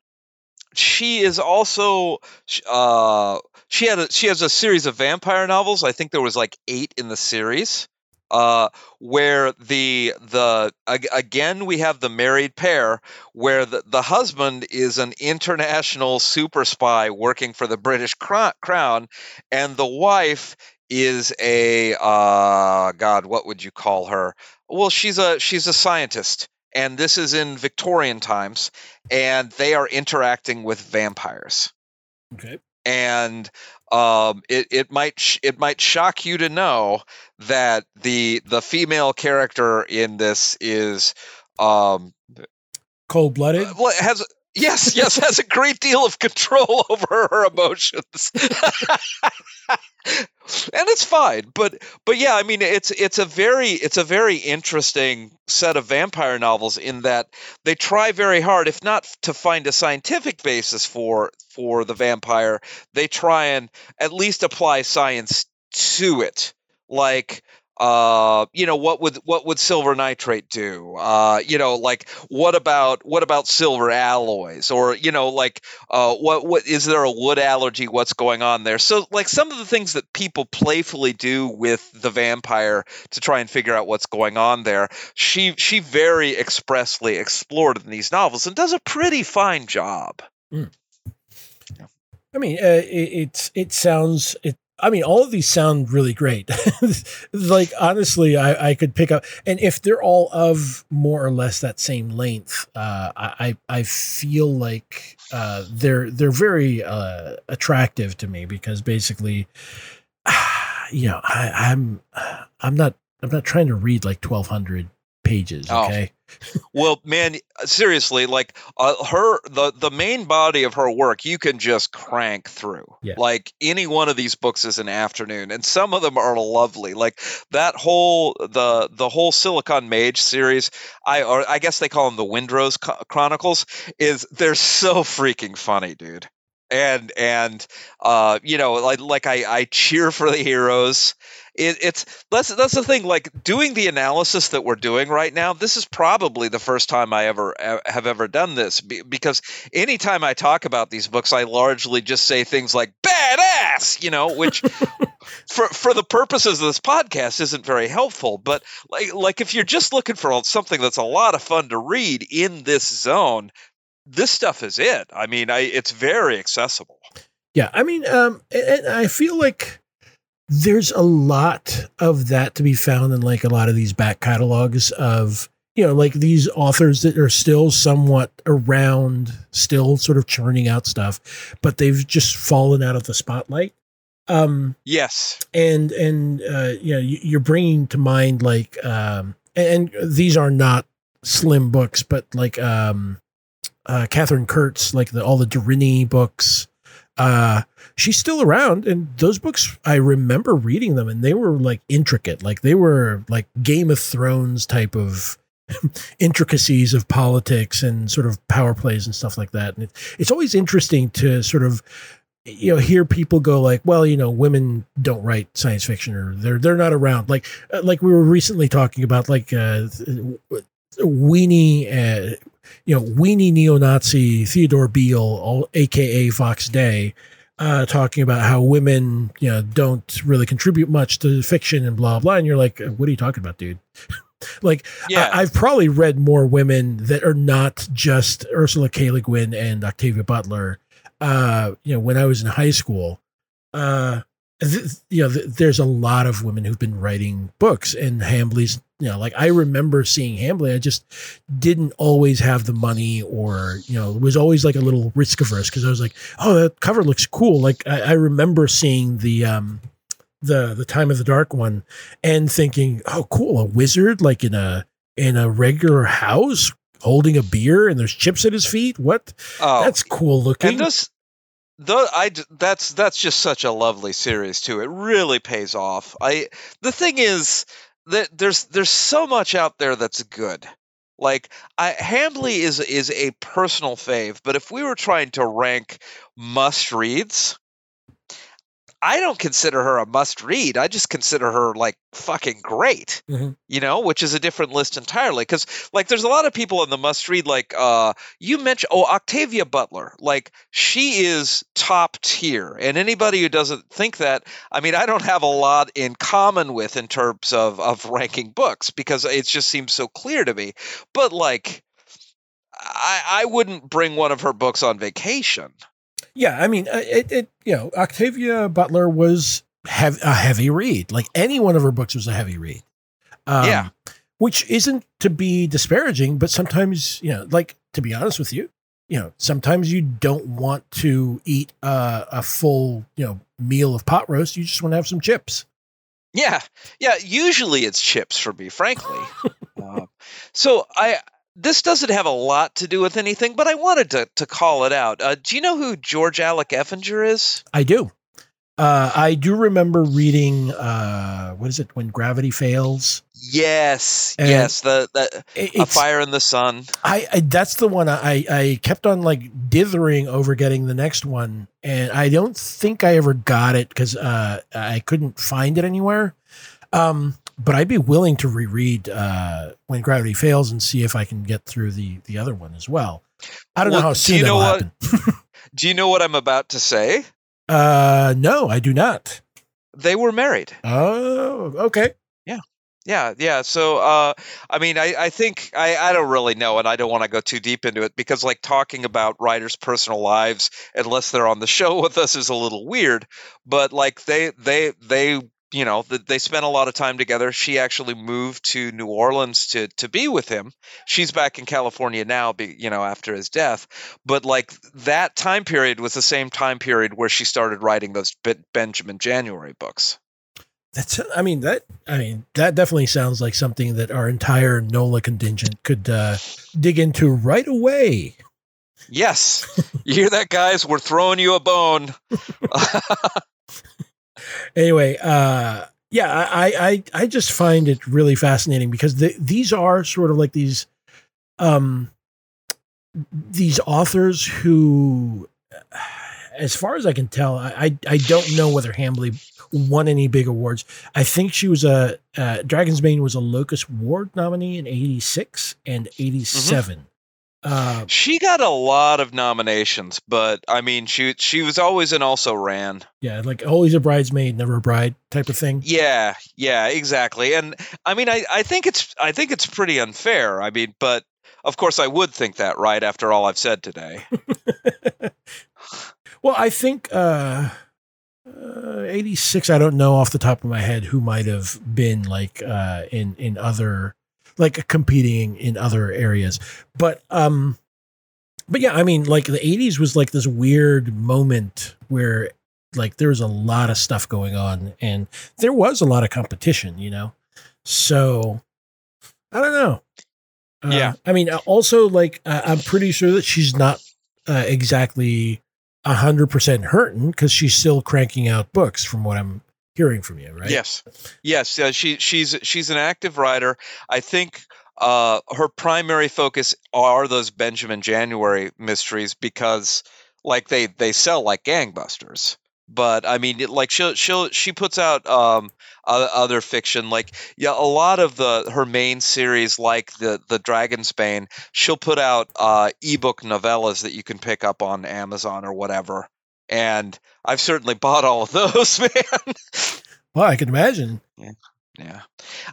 she is also uh, she had a, she has a series of vampire novels. I think there was like eight in the series. Uh, where the the again we have the married pair where the, the husband is an international super spy working for the British crown and the wife is a uh, god what would you call her well she's a she's a scientist and this is in Victorian times, and they are interacting with vampires. Okay. And um, it it might sh- it might shock you to know that the the female character in this is um, cold blooded. Uh, has yes yes has a great deal of control <laughs> over her emotions. And it's fine but but yeah i mean it's it's a very it's a very interesting set of vampire novels in that they try very hard if not to find a scientific basis for for the vampire they try and at least apply science to it. Like uh, you know, what would what would silver nitrate do? Uh, you know, like what about what about silver alloys? Or you know, like uh, what what is there a wood allergy? What's going on there? So like some of the things that people playfully do with the vampire to try and figure out what's going on there, she she very expressly explored in these novels and does a pretty fine job. I mean, uh, it, it's it sounds it. I mean, all of these sound really great. <laughs> like honestly, I, I could pick up, and if they're all of more or less that same length, uh, I I feel like uh, they're they're very uh, attractive to me because basically, <sighs> you know, I, I'm I'm not I'm not trying to read like twelve hundred pages. Oh. Okay. <laughs> Well, man, seriously, like uh, her the the main body of her work, you can just crank through. Yeah. Like any one of these books is an afternoon, and some of them are lovely. Like that whole the the whole Silicon Mage series, I or I guess they call them the Windrose Chronicles. Is they're so freaking funny, dude. And and uh, you know, like like I I cheer for the heroes it, it's that's that's the thing. Like doing the analysis that we're doing right now, this is probably the first time I ever have ever done this because anytime I talk about these books, I largely just say things like "badass," you know, which <laughs> for for the purposes of this podcast isn't very helpful. But like like if you're just looking for something that's a lot of fun to read in this zone, this stuff is it. I mean, I it's very accessible. Yeah, I mean, um, and I feel like there's a lot of that to be found in like a lot of these back catalogs of you know like these authors that are still somewhat around still sort of churning out stuff but they've just fallen out of the spotlight um Yes. and and uh you know you- you're bringing to mind like um and these are not slim books but like um uh Katherine Kurtz like the all the Deryni books. Uh she's still around and those books i remember reading them and they were like intricate. Like they were like game of thrones type of <laughs> intricacies of politics and sort of power plays and stuff like that. And it, it's always interesting to sort of you know hear people go like well you know women don't write science fiction or they're they're not around. Like uh, like we were recently talking about like uh weenie uh, you know weenie neo-nazi theodore beale all, aka Vox Day uh, talking about how women, you know, don't really contribute much to fiction and blah blah. And you're like, what are you talking about, dude? <laughs> like, Yeah. I, I've probably read more women that are not just Ursula K. Le Guin and Octavia Butler. Uh, you know, when I was in high school, uh, th- you know, th- there's a lot of women who've been writing books, and Hambly's. You know, like I remember seeing Hambley. I just didn't always have the money, or you know, was always like a little risk averse because I was like, oh, that cover looks cool. Like I, I remember seeing the um, the the Time of the Dark one and thinking, oh, cool, a wizard like in a in a regular house holding a beer and there's chips at his feet. What? Oh, That's cool looking. and this though I that's that's just such a lovely series too. It really pays off. I the thing is that there's there's so much out there that's good. Like I, Hambly is is a personal fave, but if we were trying to rank must reads, I don't consider her a must read. I just consider her like fucking great. Mhm. You know, which is a different list entirely. Because like, there's a lot of people in the must read. Like, uh, you mentioned, oh, Octavia Butler. Like, she is top tier, and anybody who doesn't think that, I mean, I don't have a lot in common with in terms of of ranking books because it just seems so clear to me. But like. I, I wouldn't bring one of her books on vacation. Yeah, I mean, uh, it, it you know, Octavia Butler was hev- a heavy read. Like any one of her books was a heavy read. Um, Yeah. which isn't to be disparaging, but sometimes you know, like to be honest with you, you know, sometimes you don't want to eat uh, a full you know meal of pot roast. You just want to have some chips. Yeah, yeah. Usually it's chips for me, frankly. <laughs> uh, so I this doesn't have a lot to do with anything, but I wanted to to call it out. Uh, do you know who George Alec Effinger is? I do. Uh, I do remember reading. Uh, what is it? When gravity fails. Yes, And yes. The, the a fire in the sun. I, I that's the one I I kept on like dithering over getting the next one, and I don't think I ever got it because uh, I couldn't find it anywhere. Um, but I'd be willing to reread uh, When Gravity Fails and see if I can get through the the other one as well. I don't Well, know how soon you that'll what- happen. <laughs> Do you know what I'm about to say? Uh, no, I do not. They were married. Oh, okay. Yeah. Yeah, yeah. So, uh, I mean, I, I think I, I don't really know, and I don't want to go too deep into it because, like, talking about writers' personal lives, unless they're on the <laughs> show with us, is a little weird. But like, they, they, they, you know, th- they spent a lot of time together. She actually moved to New Orleans to to be with him. She's back in California now, be, you know, after his death. But like that time period was the same time period where she started writing those Ben- Benjamin January books. That's. I mean that. I mean that definitely sounds like something that our entire NOLA contingent could uh, dig into right away. Yes. You hear that, guys? We're throwing you a bone. <laughs> <laughs> anyway, uh, yeah, I, I, I just find it really fascinating because the, these are sort of like these, um, these authors who, as far as I can tell, I, I, don't know whether Hambly won any big awards. I think she was a uh, Dragon's Bane was a Locus Award nominee in '86 and '87. Uh, she got a lot of nominations, but I mean, she she was always and also ran. yeah, like always a bridesmaid, never a bride type of thing. Yeah, yeah, exactly. And I mean, I, I think it's I think it's pretty unfair. I mean, but of course, I would think that, right? After all I've said today. <laughs> Well, I think uh, uh, 86, I don't know off the top of my head who might have been like uh, in in other like competing in other areas. But um but yeah, I mean like the 80s was like this weird moment where like there was a lot of stuff going on and there was a lot of competition, you know. So I don't know. Uh, Yeah. I mean, also like uh, I'm pretty sure that she's not uh, exactly a hundred percent hurting because she's still cranking out books, from what I'm hearing from you, right? Yes, yes. Uh, she she's she's an active writer. I think uh, her primary focus are those Benjamin January mysteries because, like, they they sell like gangbusters. But I mean, like she'll she'll she puts out um other fiction like yeah a lot of the her main series like the the Dragon's Bane she'll put out uh ebook novellas that you can pick up on Amazon or whatever and I've certainly bought all of those <laughs> man Well, I can imagine. yeah.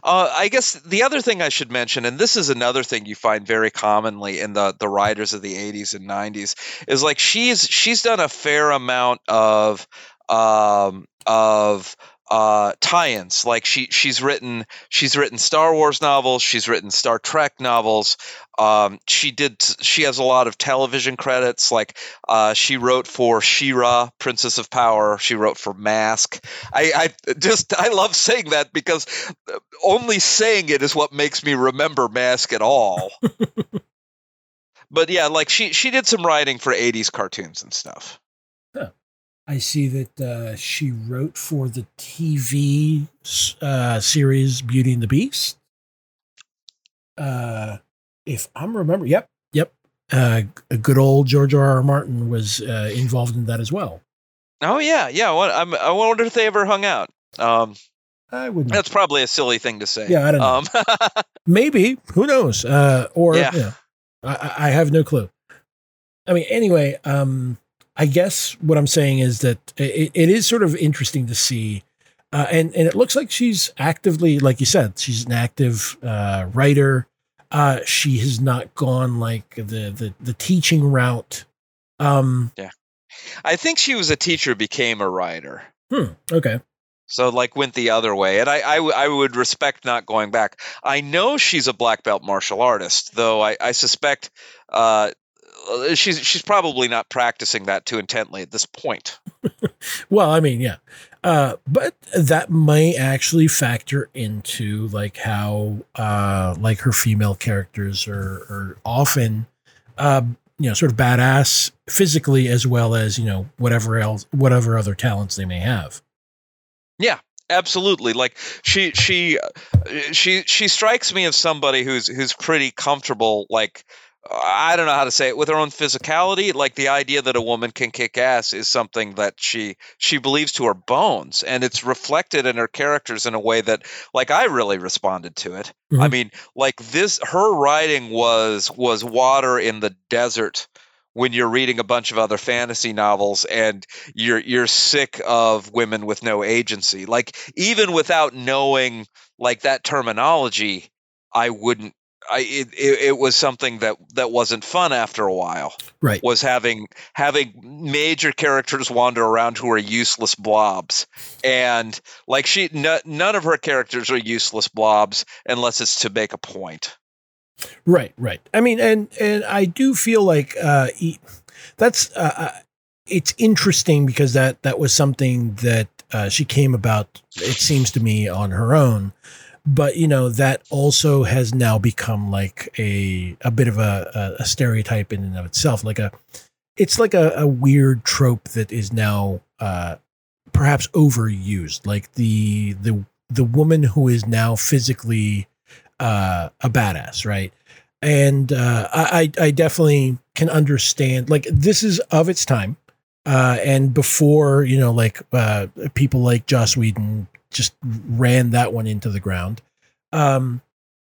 Uh, I guess the other thing I should mention, and this is another thing you find very commonly in the the writers of the 80s and 90s, is like she's she's done a fair amount of um, of uh, tie-ins. Like she she's written she's written Star Wars novels, she's written Star Trek novels. Um, she did she has a lot of television credits. Like uh, she wrote for She-Ra, Princess of Power. She wrote for Mask. I, I just I love saying that because only saying it is what makes me remember Mask at all. <laughs> but yeah, like she she did some writing for 80s cartoons and stuff. I see that uh, she wrote for the TV uh, series Beauty and the Beast. Uh, if I'm remember, yep, yep. Uh, a good old George R. R. Martin was uh, involved in that as well. Oh yeah, yeah. I'm, I wonder if they ever hung out. Um, I wouldn't. that's probably a silly thing to say. Yeah, I don't know. Um, <laughs> Maybe who knows? Uh, or Yeah. yeah, I, I- I have no clue. I mean, anyway, um, I guess what I'm saying is that it, it is sort of interesting to see, uh, and and it looks like she's actively, like you said, she's an active uh, writer. Uh, she has not gone like the the the teaching route. Um, yeah. I think she was a teacher, became a writer. hmm, okay. So like went the other way, and I, I, w- I would respect not going back. I know she's a black belt martial artist, though I, I suspect uh, she's she's probably not practicing that too intently at this point. <laughs> Well, I mean, yeah. Uh, but that may actually factor into like how uh, like her female characters are, are often uh, you know sort of badass physically as well as you know whatever else whatever other talents they may have. Yeah, absolutely, like she she uh, she she strikes me as somebody who's who's pretty comfortable, like I don't know how to say it with her own physicality. Like the idea that a woman can kick ass is something that she she believes to her bones, and it's reflected in her characters in a way that, like, I really responded to it. I Mhm. mean, like this, her writing was was water in the desert when you're reading a bunch of other fantasy novels and you're you're sick of women with no agency. Like even without knowing like that terminology, I wouldn't. I it, it, it was something that that wasn't fun after a while. Right. Was having having major characters wander around who are useless blobs, and like she, n- none of her characters are useless blobs unless it's to make a point. Right, right. I mean, and and I do feel like uh, that's uh, uh, it's interesting because that that was something that uh, she came about. It seems to me on her own, but you know that also has now become like a a bit of a, a, stereotype in and of itself. Like a, it's like a, a weird trope that is now uh, perhaps overused. Like the the the woman who is now physically uh, a badass, right? And uh, I I definitely can understand. Like this is of its time, uh, and before you know, like uh, people like Joss Whedon just ran that one into the ground. Um,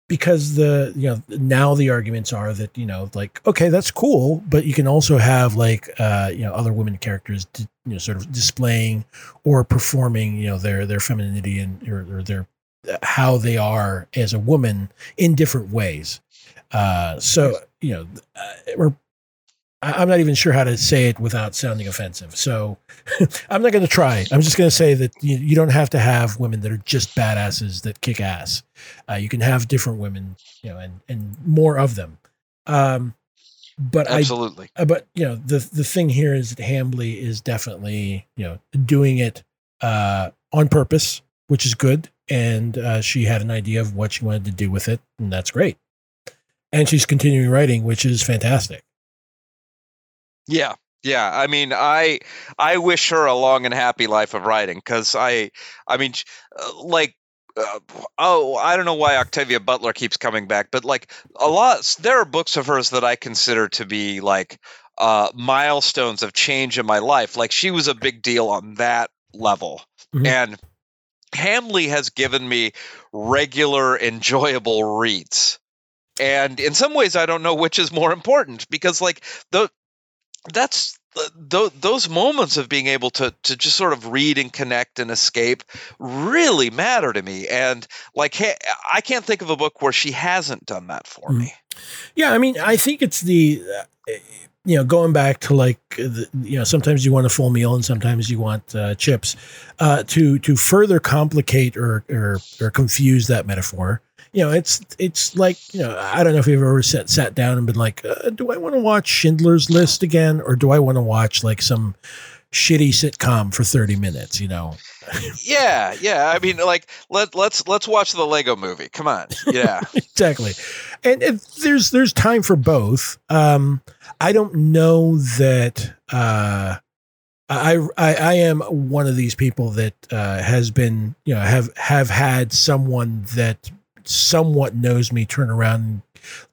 because the you know now the arguments are that you know like okay that's cool but you can also have like uh you know other women characters d- you know sort of displaying or performing you know their their femininity and or, or their how they are as a woman in different ways uh so you know uh, or I- I'm not even sure how to say it without sounding offensive. So <laughs> I'm not going to try. I'm just going to say that you, you don't have to have women that are just badasses that kick ass. Uh, you can have different women, you know, and and more of them. Um, but Absolutely. uh, but you know the the thing here is that Hambly is definitely you know doing it uh, on purpose, which is good, and uh, she had an idea of what she wanted to do with it, and that's great. And she's continuing writing, which is fantastic. Yeah. Yeah, I mean, I I wish her a long and happy life of writing because I, I mean, uh, like, uh, oh, I don't know why Octavia Butler keeps coming back, but like a lot, there are books of hers that I consider to be like uh, milestones of change in my life. Like she was a big deal on that level, Mhm. and Hambly has given me regular, enjoyable reads. And in some ways, I don't know which is more important because, like, the that's those moments of being able to to just sort of read and connect and escape really matter to me. And like, ha- I can't think of a book where she hasn't done that for Mhm. me. Yeah, I mean, I think it's the, uh, you know, going back to like, the, you know, sometimes you want a full meal and sometimes you want uh, chips. Uh, to to further complicate or, or or confuse that metaphor, you know, it's it's like you know, I don't know if you've ever sat sat down and been like, uh, do I want to watch Schindler's List again, or do I want to watch like some shitty sitcom for thirty minutes? You know, <laughs> Yeah, yeah. I mean, like, let let's let's watch the Lego Movie. Come on. Yeah. <laughs> exactly and if there's there's time for both um i don't know that uh I, I I am one of these people that uh, has been you know have have had someone that somewhat knows me turn around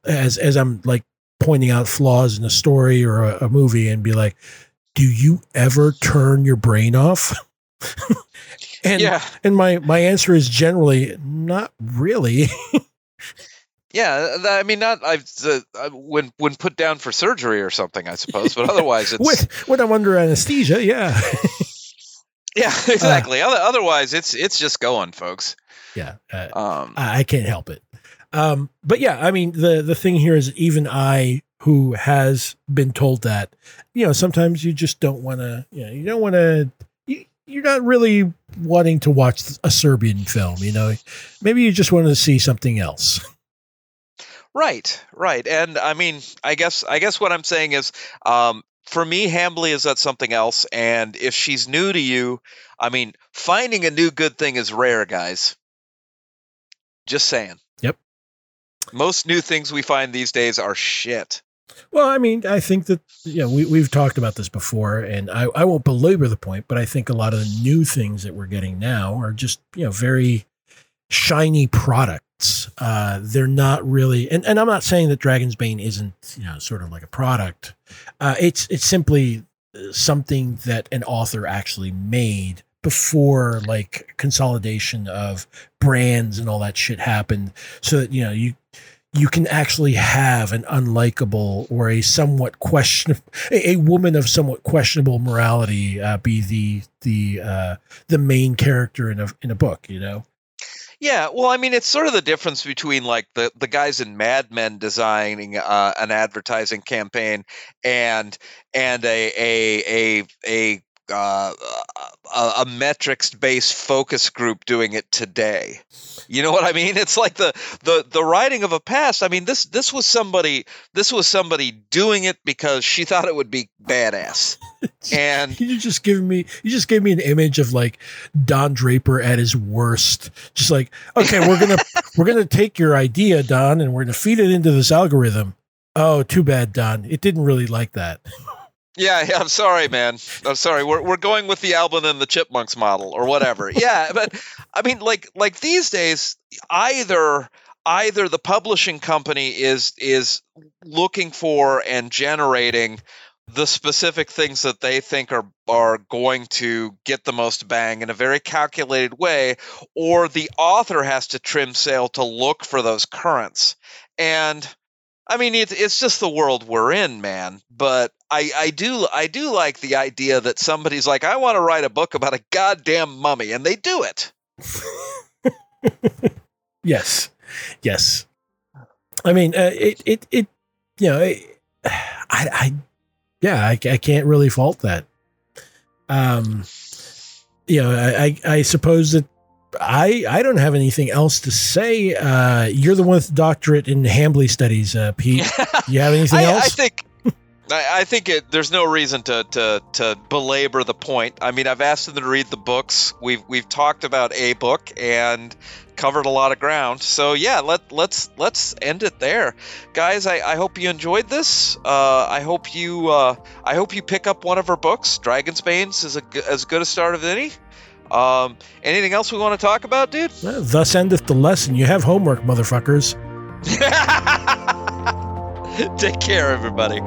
as as I'm like pointing out flaws in a story or a, a movie and be like, do you ever turn your brain off? <laughs> and yeah. and my my answer is generally not really. Yeah, th- I mean, not I've uh, uh, when when put down for surgery or something, I suppose, but otherwise, <laughs> it's when, when I'm under anesthesia, yeah, <laughs> yeah, <laughs> exactly. Other, otherwise, it's it's just going, folks. yeah, uh, Um, I I can't help it. Um, but yeah, I mean, the the thing here is even I, who has been told that, you know, sometimes you just don't want to, you know, you don't want to. You, you're not really wanting to watch a Serbian film, you know. Maybe you just want to see something else. right, right, and I mean, I guess I guess what I'm saying is, um, for me, Hambly is that something else, and if she's new to you, I mean, finding a new good thing is rare, guys. Just saying. Yep. Most new things we find these days are shit. Well, I mean, I think that you know we we've talked about this before, and I I won't belabor the point, but I think a lot of the new things that we're getting now are just you know very shiny product products. Uh, they're not really, and, and I'm not saying that Dragon's Bane isn't, you know, sort of like a product. Uh, it's it's simply something that an author actually made before like consolidation of brands and all that shit happened so that you know you you can actually have an unlikable or a somewhat question a, a woman of somewhat questionable morality uh, be the the uh, the main character in a in a book you know Yeah, well, I mean, it's sort of the difference between like the the guys in Mad Men designing uh, an advertising campaign and and a a a a uh, a, a metrics based focus group doing it today. You know what I mean? <laughs> It's like the the the writing of a past. I mean, this this was somebody this was somebody doing it because she thought it would be badass. <laughs> And you just give me you just gave me an image of like Don Draper at his worst. Just like, okay, we're gonna <laughs> we're gonna take your idea, Don, and we're gonna feed it into this algorithm. Oh, too bad, Don. It didn't really like that. Yeah, yeah, I'm sorry, man. I'm sorry. We're we're going with the Alvin and the Chipmunks model or whatever. <laughs> yeah, but I mean, like like these days, either either the publishing company is is looking for and generating the specific things that they think are are going to get the most bang in a very calculated way, or the author has to trim sail to look for those currents. And I mean, it's it's just the world we're in, man. But I I do I do like the idea that somebody's like, I want to write a book about a goddamn mummy, and they do it. <laughs> yes, yes. I mean, uh, it it it you know, <sighs> I I yeah, I, I can't really fault that. Um, you know, I I, I suppose that I I don't have anything else to say. Uh, you're the one with the doctorate in Hambly studies, uh, Pete. <laughs> You have anything I, else? I think. I I think it, there's no reason to, to to belabor the point. I mean, I've asked them to read the books. We've we've talked about a book and covered a lot of ground. So yeah, let let's let's end it there, guys. I, I hope you enjoyed this. Uh, I hope you uh, I hope you pick up one of her books. Dragon's Banes is a, as good a start as any. Um, anything else we want to talk about, dude? Well, thus endeth the lesson. You have homework, motherfuckers. <laughs> Take care, everybody.